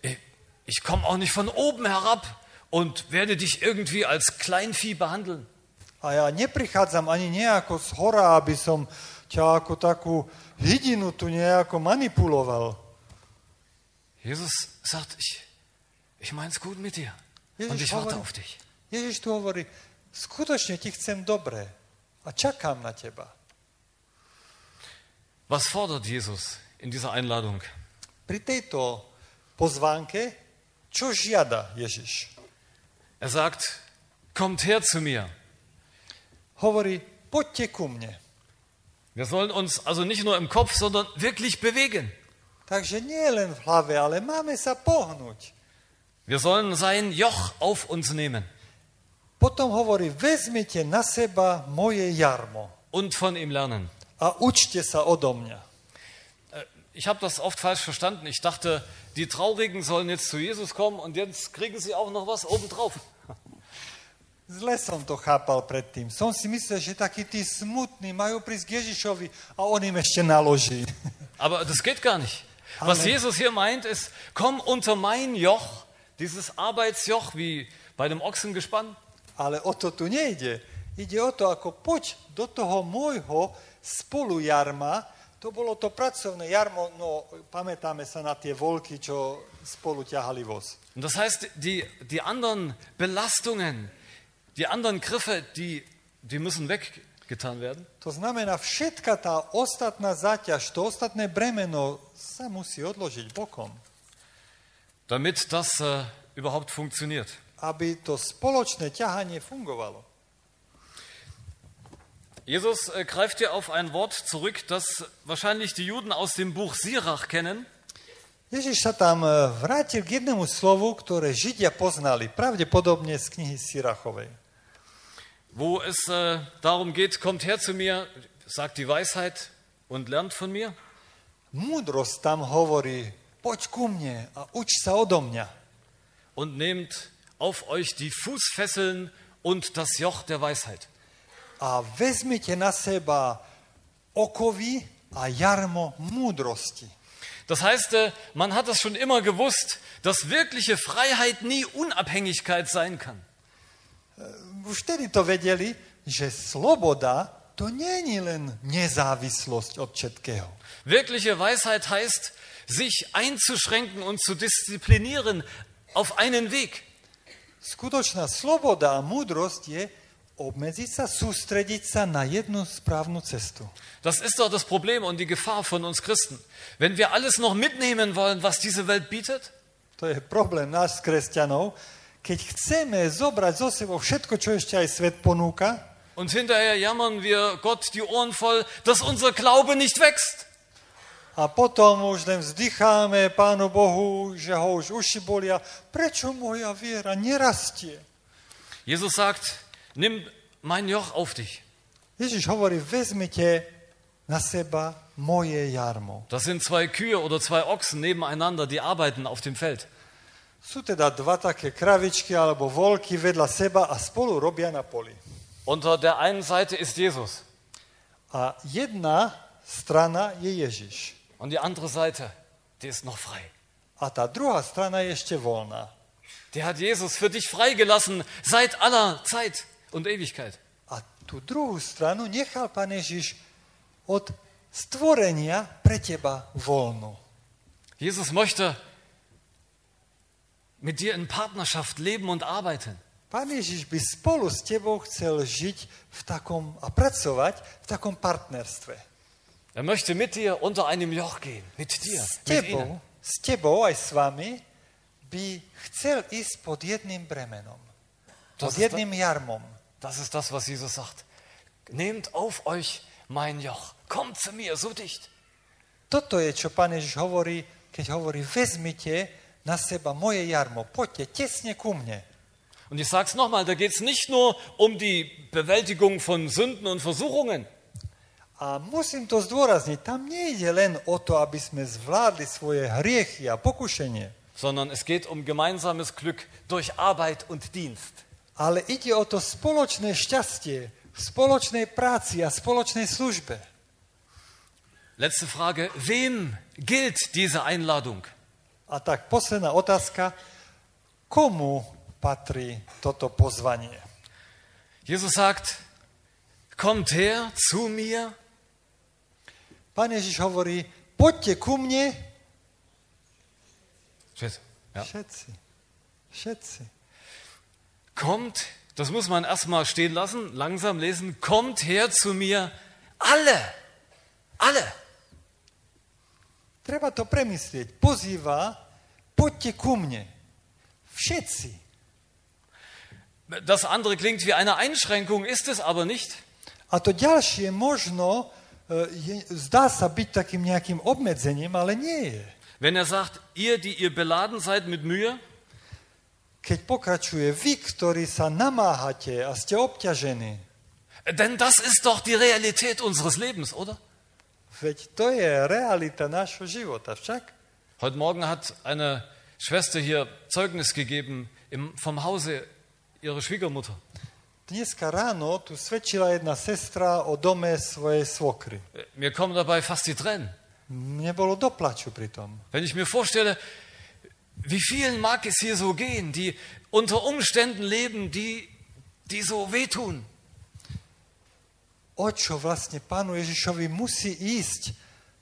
Ich- Ich komme auch nicht von oben herab und werde dich irgendwie als Kleinvieh behandeln. A ja neprichádzam ani nejako z hora, aby som ťa ako takú hydinu tu nejako manipuloval. Jesus sagt, ich, ich meine es gut mit dir. Und Ježiš ich warte hovorí, auf dich. Ježiš tu hovorí, skutočne ti chcem dobre a čakám na teba. Was fordert Jesus in dieser Einladung? Pri tejto pozvánke, čo žiada Ježiš? Er sagt, kommt her zu mir. Hovorí, poďte ku mne. Wir sollen uns also nicht nur im Kopf, sondern wirklich bewegen. Takže nie len v hlave, ale máme sa pohnúť. Wir sollen sein Joch auf uns nehmen Potom hovorí, vezmite na seba moje jarmo und von ihm lernen. A učte sa odo mňa. Äh, Ich habe das oft falsch verstanden. Ich dachte, die Traurigen sollen jetzt zu Jesus kommen und jetzt kriegen sie auch noch was obendrauf. Zle som to chápal predtým. Som si myslel, že takí tí smutní majú prísť k Ježišovi a on im ešte naloží. Aber das geht gar nicht. Was Amen. Jesus hier meint, ist, komm unter mein Joch, dieses Arbeitsjoch wie bei dem Ochsengespann. Ale o to tu nejde. Ide o to, ako poď do toho môjho spolujarma, to bolo to pracovné jarmo, no pamätáme sa na tie volky, čo spolu ťahali voz. Das heißt, die, die anderen Belastungen, die anderen Griffe, die, die müssen getan werden. To znamená, všetka tá ostatná záťaž, to ostatné bremeno sa musí odložiť bokom, damit das äh, überhaupt funktioniert. aby to spoločné ťahanie fungovalo. Jesus äh, greift hier auf ein Wort zurück, das wahrscheinlich die Juden aus dem Buch Sirach kennen. Ježiš sa tam e, vrátil k jednému slovu, ktoré Židia poznali, pravdepodobne z knihy Sirachovej. wo es äh, darum geht, kommt her zu mir, sagt die Weisheit und lernt von mir. Múdrosť tam hovorí, poď ku mne a uč sa odo mňa. und nehmt auf euch die Fußfesseln und das Joch der Weisheit. A vezmite na seba okovy a jarmo múdrosti. Das heißt, äh, man hat es schon immer gewusst, dass wirkliche Freiheit nie Unabhängigkeit sein kann. Už vtedy to vedeli, že sloboda to nie je len nezávislosť od všetkého. Wirkliche Weisheit heißt, sich einzuschränken und zu disziplinieren auf einen Weg. Skutočná sloboda a múdrosť je obmedziť sa, sústrediť sa na jednu správnu cestu. Das ist doch das Problem und die Gefahr von uns Christen. Wenn wir alles noch mitnehmen wollen, was diese Welt bietet, To je problém nás, kresťanov. Keď chceme zobrať zo sebou všetko, čo ešte aj svet ponúka, und hinterher jammern wir Gott die Ohren voll, dass unser Glaube nicht wächst. a potom už len vzdycháme Pánu Bohu, že ho už uši bolia, prečo moja viera nerastie? Jesus sagt, nimm mein Joch auf dich. Ježiš hovorí, vezmite na seba moje jarmo. Das sind zwei Kühe oder zwei Ochsen nebeneinander, die arbeiten auf dem Feld. Sú teda dva také kravičky alebo volky vedľa seba a spolu robia na poli. Unter der einen Seite ist Jesus A jedna strana je Ježiš. und die andere Seite, die ist noch frei. A tá druhá strana je ešte voľná. Der hat Jesus für dich freigelassen seit aller Zeit und Ewigkeit. A tú druhú stranu nechal Pán Ježiš od stvorenia pre teba voľnú. Jesus möchte mit dir in Partnerschaft leben und arbeiten. Pán Ježiš by spolu s tebou chcel žiť v takom a pracovať v takom partnerstve. Er möchte mit dir unter einem Joch gehen, mit dir, S mit tebou, ihnen. s tebou aj s vami by chcel ísť pod jedným bremenom, pod jedným jarmom. Das ist das, was Jesus sagt. Nehmt auf euch mein Joch. Kommt zu mir so dicht. Toto je, čo Pán Ježiš hovorí, keď hovorí, vezmite na seba moje jarmo, poďte tesne ku mne. Und ich sage es nochmal, da geht es nicht nur um die Bewältigung von Sünden und Versuchungen, A musím to zdôrazniť, tam nejde len o to, aby sme zvládli svoje hriechy a pokušenie, sondern es geht um gemeinsames Glück durch Arbeit und Dienst. Ale ide o to spoločné šťastie v spoločnej práci a spoločnej službe. Letzte Frage, wem gilt diese Einladung? A tak posledná otázka, komu patrí toto pozvanie? Jesus sagt, kommt her zu mir, Pán Ježiš hovorí, poďte ku mne, ja. všetci, všetci. Kommt, das muss man erstmal stehen lassen, langsam lesen, kommt her zu mir, alle, alle. Treba to premyslieť. Pozýva, poďte ku mne. Všetci. Das andere klingt wie eine Einschränkung, ist es aber nicht. A to ďalšie možno e, je, zdá sa byť takým nejakým obmedzením, ale nie je. Wenn er sagt, ihr, die ihr beladen seid mit Mühe, Keď pokračuje, vy, ktorí sa namáhate a ste obťažení, denn das ist doch die Realität unseres Lebens, oder? veď to je realita nášho života však. Heute Morgen hat eine Schwester hier Zeugnis gegeben im, vom Hause ihrer Schwiegermutter. Dneska ráno tu svedčila jedna sestra o dome svojej svokry. Mir kommen dabei fast die Tränen. Mne bolo do plaču pri tom. Wenn ich mir vorstelle, wie vielen mag es hier so gehen, die unter Umständen leben, die, die so wehtun. O čo vlastne pánu Ježišovi musí ísť,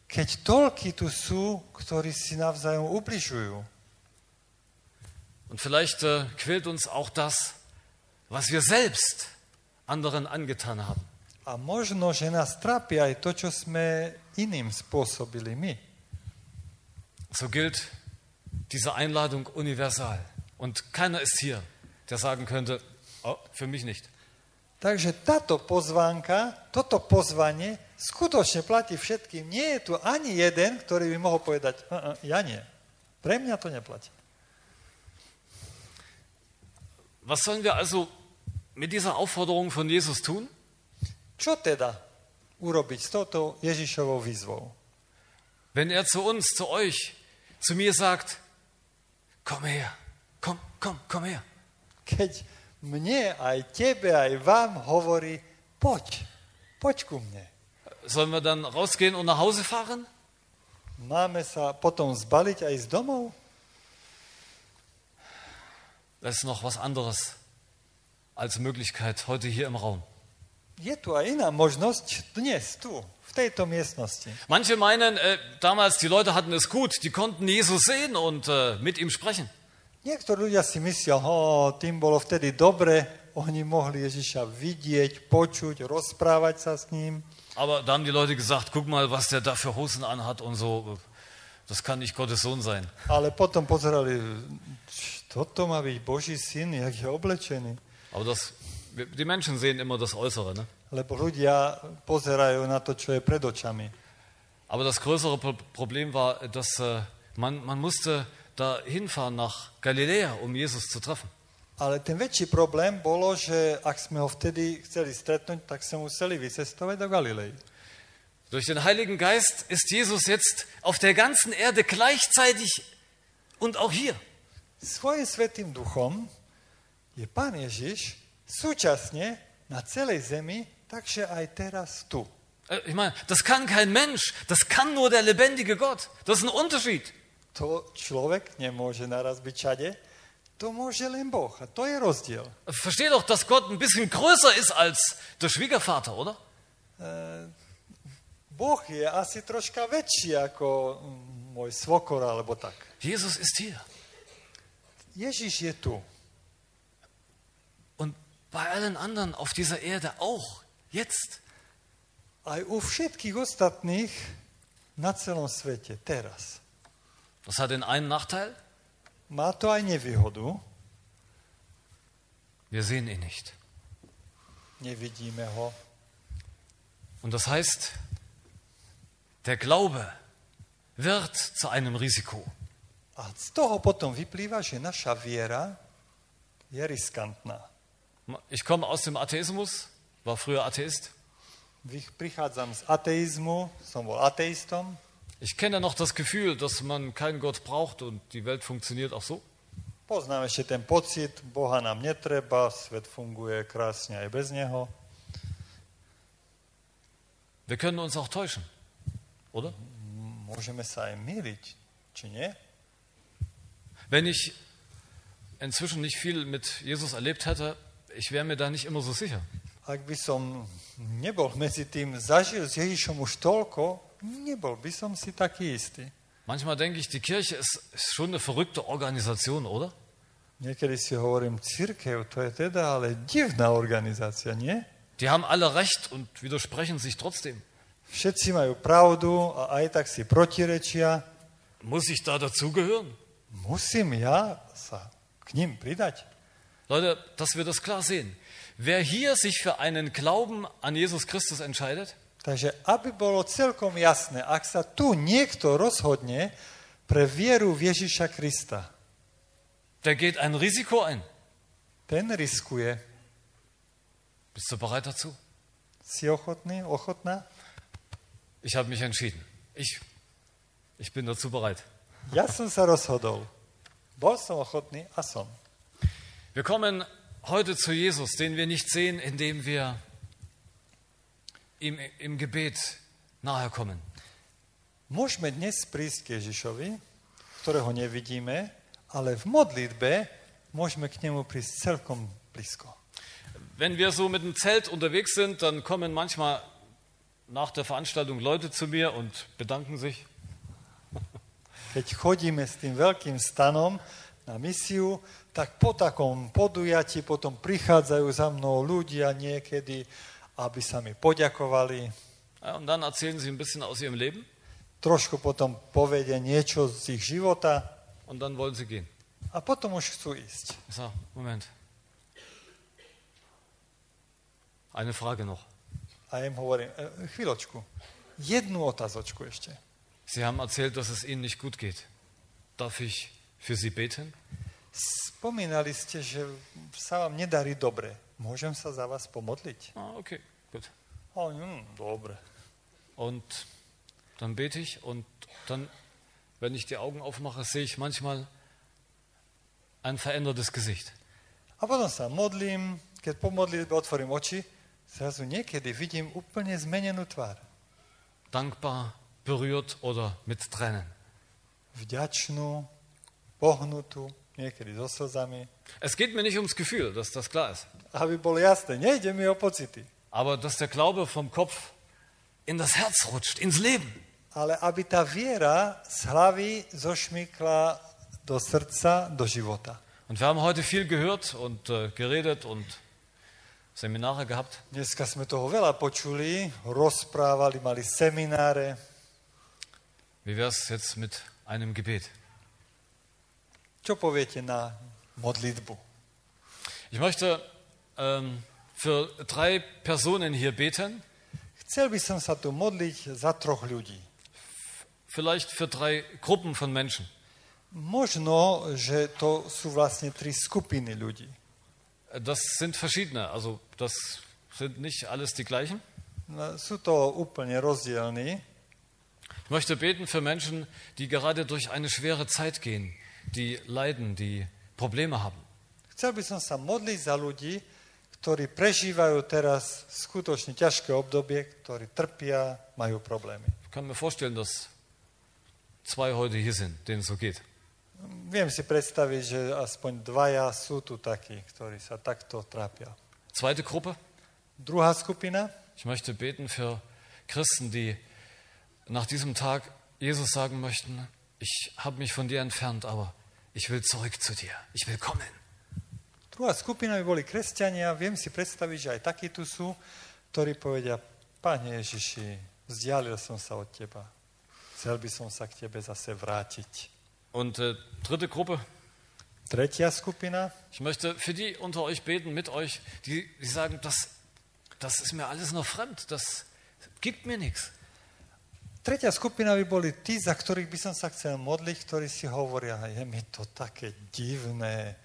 keď toľky tu sú, ktorí si navzájom ubližujú. Und vielleicht äh, quält uns auch das, was wir selbst anderen angetan haben. A možno, že nás trápi aj to, čo sme iným spôsobili my. So gilt diese Einladung universal. Und keiner ist hier, der sagen könnte, oh, für mich nicht. Takže táto pozvánka, toto pozvanie skutočne platí všetkým. Nie je tu ani jeden, ktorý by mohol povedať, "Uh, uh, ja nie. Pre mňa to neplatí. Was sollen wir also mit dieser Aufforderung von Jesus tun? Čo teda urobiť s touto Ježišovou výzvou? Wenn er zu uns, zu euch, zu mir sagt, komm her, komm, komm, komm her. Keď mne, aj tebe, aj vám hovorí, poď, poď ku mne. Sollen wir dann rausgehen und nach Hause fahren? Máme sa potom zbaliť a ísť domov? Das ist noch was anderes als Möglichkeit heute hier im Raum. Je tu aj iná možnosť dnes, tu. Manche meinen, äh, damals die Leute hatten es gut, die konnten Jesus sehen und äh, mit ihm sprechen. Niektorí ľudia si myslia, ho, tým bolo vtedy dobre, oni mohli Ježiša vidieť, počuť, rozprávať sa s ním. Aber da haben die Leute gesagt, guck mal, was der da für Hosen anhat und so. Das kann nicht Gottes Sohn sein. Ale potom pozerali, "Č- toto má byť Boží syn, jak je oblečený. Aber das, die Menschen sehen immer das Äußere. Ne? Lebo ľudia pozerajú na to, čo je pred očami. Aber das größere Pro- Problem war, dass äh, man, man musste da hinfahren nach Galiläa, um Jesus zu treffen. Ale ten väčší problém bolo, že ak sme ho vtedy chceli stretnúť, tak sme museli vycestovať do Galilei. Durch den Heiligen Geist ist Jesus jetzt auf der ganzen Erde gleichzeitig und auch hier. Svojim svetým duchom je Pán Ježiš súčasne na celej zemi, Äh, Ich meine, das kann kein Mensch, das kann nur der lebendige Gott. Das ist ein Unterschied. To človek nemôže naraz byť všade, to môže len Boh. A to je rozdiel. Versteh doch, dass Gott ein bisschen größer ist als der Schwiegervater, oder? Boh je asi troška väčší ako mm, môj svokor alebo tak. Jesus ist hier. Ježiš je tu. Und bei allen anderen auf dieser Erde auch. Jetzt. Aj u všetkých ostatných na celom svete, teraz. Das hat den einen Nachteil. Má to aj nevýhodu. Wir sehen ihn nicht. Nevidíme ho. Und das heißt, der Glaube wird zu einem Risiko. A z toho potom vyplýva, že naša viera je riskantná. Ich komme aus dem Atheismus, war früher Atheist. Vy- Prichádzam z ateizmu, som bol ateistom. Ich kenne noch das Gefühl, dass man keinen Gott braucht und die Welt funktioniert auch so. Poznám ešte ten pocit, Boha nám netreba, svet funguje krásne aj bez Neho. Wir können uns auch täuschen, oder? Môžeme sa aj míliť, či nie? Wenn ich inzwischen nicht viel mit Jesus erlebt hätte, ich wäre mir da nicht immer so sicher. Ak by som nebol medzi tým zažil s Ježišom už toľko, nebol by som si taký istý. Manchmal denke ich, die Kirche ist, schon eine verrückte Organisation, oder? Niekedy si hovorím, církev, to je teda ale divná organizácia, nie? Die haben alle Recht und widersprechen sich trotzdem. Všetci majú pravdu a aj tak si protirečia. Muss ich da dazugehören? Musím ja sa k ním pridať? Leute, dass wir das klar sehen. Wer hier sich für einen Glauben an Jesus Christus entscheidet, Takže aby bolo celkom jasné, ak sa tu niekto rozhodne pre vieru v Ježiša Krista, der geht ein Risiko ein. ten riskuje. Bist du bereit dazu? Si ochotný, ochotná? Ich habe mich entschieden. Ich, ich bin dazu bereit. Ja som sa rozhodol. Bol som ochotný a som. Wir kommen heute zu Jesus, den wir nicht sehen, indem wir ihm im Gebet nahe kommen. Môžeme dnes prísť k Ježišovi, ktorého nevidíme, ale v modlitbe môžeme k nemu prísť celkom blízko. Wenn wir so mit dem Zelt unterwegs sind, dann kommen manchmal nach der Veranstaltung Leute zu mir und bedanken sich. Keď chodíme s tým veľkým stanom na misiu, tak po takom podujati potom prichádzajú za mnou ľudia niekedy aby sa mi poďakovali, Ja, und dann erzählen sie ein bisschen aus ihrem Leben trošku potom povedia niečo z ich života und dann wollen sie gehen. a potom už chcú ísť. Sage, Moment. Eine Frage noch. A im hovorím, e, chvíľočku, jednu otázočku ešte. Sie haben erzählt, dass es Ihnen nicht gut geht. Darf ich für Sie beten? Spomínali ste, že sa vám nedarí dobre. Môžem sa za vás pomodliť? Ah, okay, gut. Oni, hm, dobre. Und dann bete ich und dann, wenn ich die Augen aufmache, sehe ich manchmal ein verändertes Gesicht. A potom sa modlím, keď po modlitbe otvorím oči, zrazu niekedy vidím úplne zmenenú tvár. Dankbar, berührt oder mit Tränen. Vďačnú, pohnutú, niekedy so slzami. Es geht mir nicht ums Gefühl, dass das klar ist. Aber dass der Glaube vom Kopf in das Herz rutscht, ins Leben. ale aby tá viera z hlavy zošmykla do srdca, do života. Und wir haben heute viel gehört und äh, geredet und Seminare gehabt. Dneska sme toho veľa počuli, rozprávali, mali semináre. Wie wäre es jetzt mit einem Gebet? Čo poviete na modlitbu? Ich möchte ähm, für drei Personen hier beten, Chcel by som sa tu modliť za troch ľudí. vielleicht für drei Gruppen von Menschen. Možno, že to sú vlastne tri skupiny ľudí. Das sind verschiedene, also das sind nicht alles die gleichen. No, Sú to úplne rozdielní. Ich möchte beten für Menschen, die gerade durch eine schwere Zeit gehen, die leiden, die Probleme haben. Chcel by som sa modliť za ľudí, ktorí prežívajú teraz skutočne ťažké obdobie, ktorí trpia, majú problémy. Ich kann mir vorstellen, dass zwei heute hier sind, denen es so geht. Viem si predstaviť, že aspoň dvaja sú tu takí, ktorí sa takto trápia. Zweite Gruppe, Druhá skupina, ich möchte beten für Christen, die nach diesem Tag Jesus sagen möchten, ich habe mich von dir entfernt, aber ich will zurück zu dir, ich will kommen. druhá skupina by boli kresťania. Viem si predstaviť, že aj takí tu sú, ktorí povedia, Pane Ježiši, vzdialil som sa od Teba. Chcel by som sa k Tebe zase vrátiť. Und äh, dritte Gruppe, Tretia skupina, ich möchte für die unter euch beten, mit euch, die, die sagen, das, das ist mir alles noch fremd, das gibt mir nichts. Tretia skupina by boli tí, za ktorých by som sa chcel modliť, ktorí si hovoria, je mi to také divné,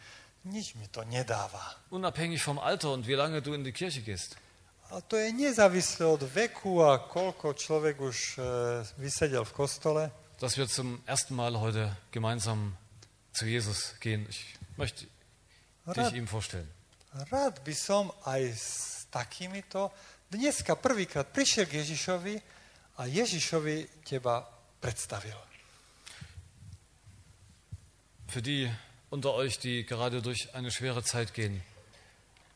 nič mi to nedáva. Unabhängig vom Alter und wie lange du in die Kirche gehst. A to je nezávislé od veku a koľko človek už e, vysedel v kostole. dass wir zum ersten Mal heute gemeinsam zu Jesus gehen. Ich möchte dich ihm vorstellen. Rád by som aj s takýmito dneska prvýkrát prišiel k Ježišovi a Ježišovi teba predstavil. Für die unter euch, die gerade durch eine schwere Zeit gehen,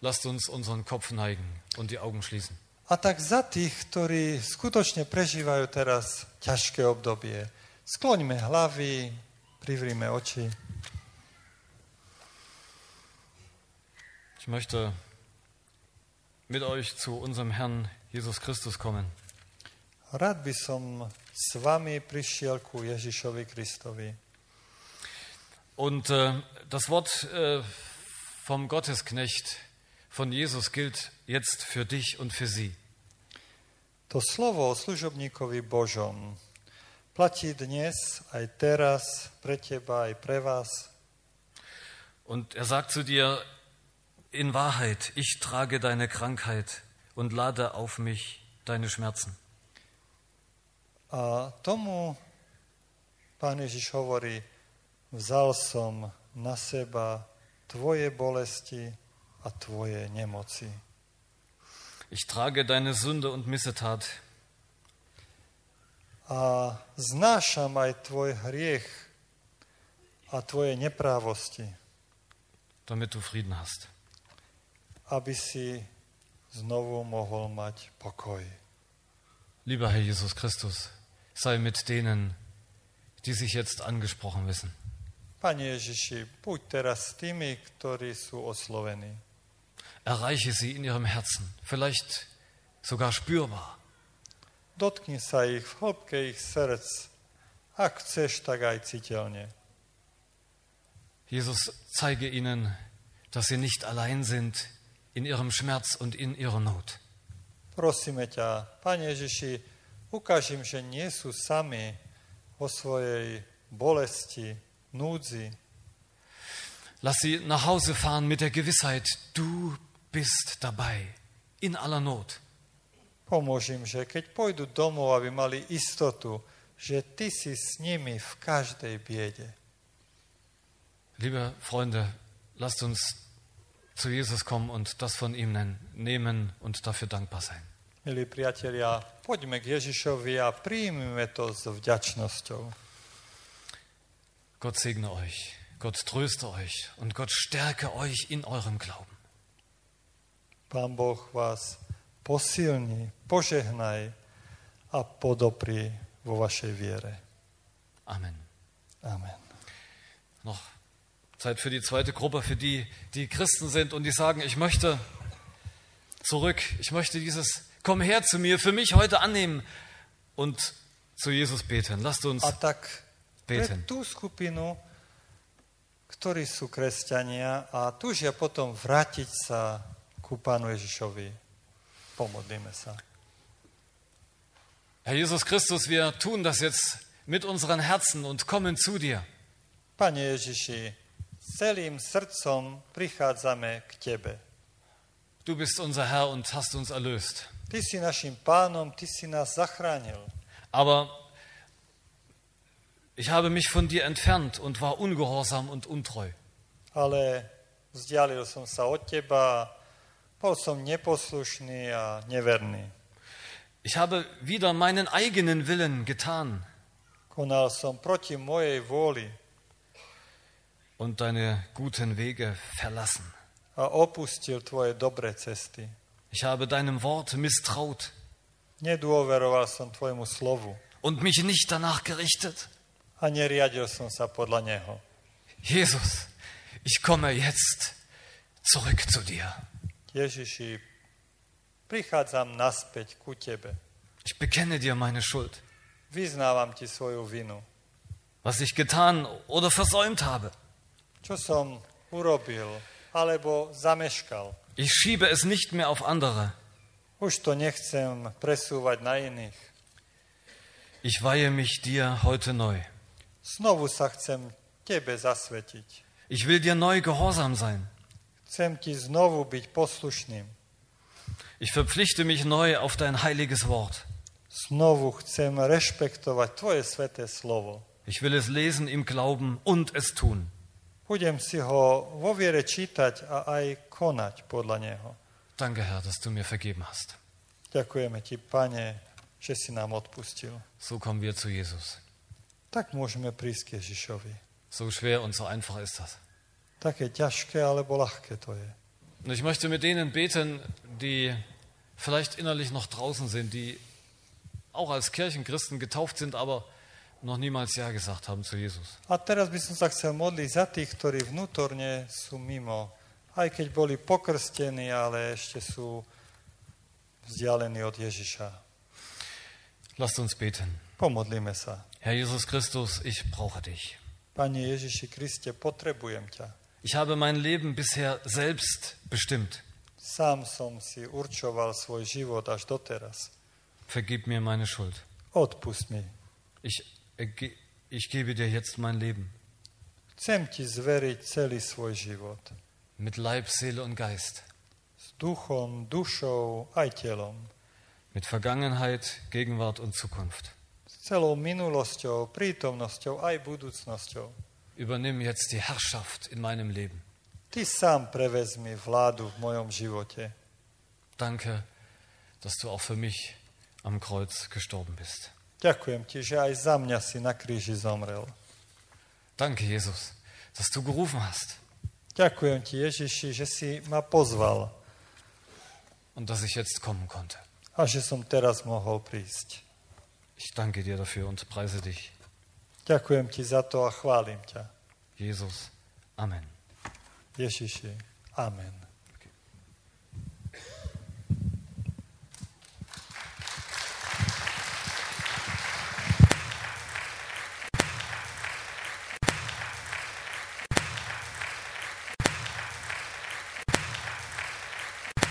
lasst uns unseren Kopf neigen und die Augen schließen. A tak za tých, ktorí skutočne prežívajú teraz ťažké obdobie, skloňme hlavy, privrime oči. Ich möchte mit euch zu unserem Herrn Jesus Christus kommen. Rád by som s vami prišiel ku Ježišovi Kristovi. Und äh, das Wort äh, vom Gottesknecht von Jesus gilt jetzt für dich und für sie. To slovo o služobníkovi Božom platí dnes, aj teraz, pre teba, aj pre vás. Und er sagt zu dir, in Wahrheit, ich trage deine Krankheit und lade auf mich deine Schmerzen. A tomu pán Ježiš hovorí, vzal som na seba tvoje bolesti a tvoje nemoci. Ich trage deine Sünde und Missetat. A znášam aj tvoj hriech a tvoje neprávosti, damit du Frieden hast. aby si znovu mohol mať pokoj. Lieber Herr Jesus Christus, sei mit denen, die sich jetzt angesprochen wissen. Pane Ježiši, buď teraz tými, ktorí sú oslovení. Erreiche sie in ihrem Herzen. Vielleicht sogar spürbar. Dotkni sa ich v hĺbke ich srdc. Ak chceš, tak aj citeľne. Jesus, zeige ihnen, dass sie nicht allein sind in ihrem Schmerz und in ihrer Not. Prosíme ťa, Pane Ježiši, ukáž im, že nie sú sami vo svojej bolesti, núdzi. Lass sie nach Hause fahren mit der Gewissheit, du bist dabei in aller Not. Pomôž im, že keď pôjdu domov, aby mali istotu, že Ty si s nimi v každej biede. Liebe Freunde, lasst uns zu Jesus kommen und das von ihm nehmen und dafür dankbar sein. Milí priatelia, poďme k Ježišovi a príjmime to s vďačnosťou. Gott segne euch, Gott tröste euch und Gott stärke euch in eurem Glauben. Pán Boh vás posilní, požehnaj a podopri vo vašej viere. Amen. Amen. Noch Zeit für die zweite Gruppe, für die, die Christen sind und die sagen, ich möchte zurück, ich möchte dieses Komm her zu mir für mich heute annehmen und zu Jesus beten. Lasst uns A tak pre beten. tú skupinu, ktorí sú kresťania a túžia potom vrátiť sa ku Pánu Ježišovi, pomodlíme sa. Herr Jesus Christus, wir tun das jetzt mit unseren Herzen und kommen zu dir. Pane Ježiši, celým srdcom prichádzame k Tebe. Du bist unser Herr und hast uns erlöst. Ty si našim pánom, Ty si nás zachránil. Aber ich habe mich von dir entfernt und war ungehorsam und untreu. Ale vzdialil som sa od Teba, bol som neposlušný a neverný. Ich habe wieder meinen eigenen Willen getan Konal som proti mojej vôli und deine guten Wege verlassen. a opustil Tvoje dobré cesty. Ich habe deinem Wort misstraut Nedôveroval som Tvojmu slovu und mich nicht danach gerichtet. a neriadil som sa podľa neho. Jesus, ich komme jetzt zurück zu dir. Ježiši, prichádzam naspäť ku Tebe. Ich bekenne dir meine Schuld, Vyznávam Ti svoju vinu. was ich getan oder versäumt habe. Čo som urobil alebo zameškal. Ich schiebe es nicht mehr auf andere. Už to nechcem presúvať na iných. Ich weihe mich dir heute neu. Znovu sa chcem Tebe zasvetiť. Ich will dir neu gehorsam sein. Chcem Ti znovu byť poslušným. Ich verpflichte mich neu auf dein heiliges Wort. Znovu chcem rešpektovať Tvoje sveté slovo. Ich will es lesen im Glauben und es tun. Budem si ho vo viere čítať a aj konať podľa neho. Danke, Herr, dass du mir vergeben hast. Ďakujeme Ti, Pane, že si nám odpustil. So kommen wir zu Jesus. Tak môžeme prísť k Ježišovi. So schwer und so einfach ist das. Také ťažké alebo ľahké to je. Und ich möchte mit denen beten, die vielleicht innerlich noch draußen sind, die auch als Kirchenchristen getauft sind, aber noch niemals Ja gesagt haben zu Jesus. A teraz by som sa chcel modliť za tých, ktorí vnútorne sú mimo. Aj keď boli pokrstení, ale ešte sú vzdialení od Ježiša. Lasst uns beten. Pomodlíme sa. Herr Jesus Christus, ich brauche dich. Pane Ježiši Kriste, potrebujem ťa. Ich habe mein Leben bisher selbst bestimmt. Sám som si určoval svoj život až doteraz. Vergib mir meine Schuld. Odpust mi. Ich, ich gebe dir jetzt mein Leben Chcem ti zveriť celý svoj život. mit Leib, Seele und Geist, S duchom, dušou, aj telom. mit Vergangenheit, Gegenwart und Zukunft. S celou minulosťou, prítomnosťou, aj budúcnosťou. Übernimm jetzt die Herrschaft in meinem Leben. Ty sám prevezmi vládu v mojom živote. Danke, dass du auch für mich am Kreuz gestorben bist. Ďakujem ti, že aj za mňa si na kríži zomrel. Danke, Jesus, dass du gerufen hast Ďakujem ti, Ježiši, že si ma pozval und dass ich jetzt kommen konnte. a že som teraz mohol prísť. Ich danke dir dafür und preise dich. Ďakujem ti za to a chválim ťa. Jesus. Amen. Ježiši, amen.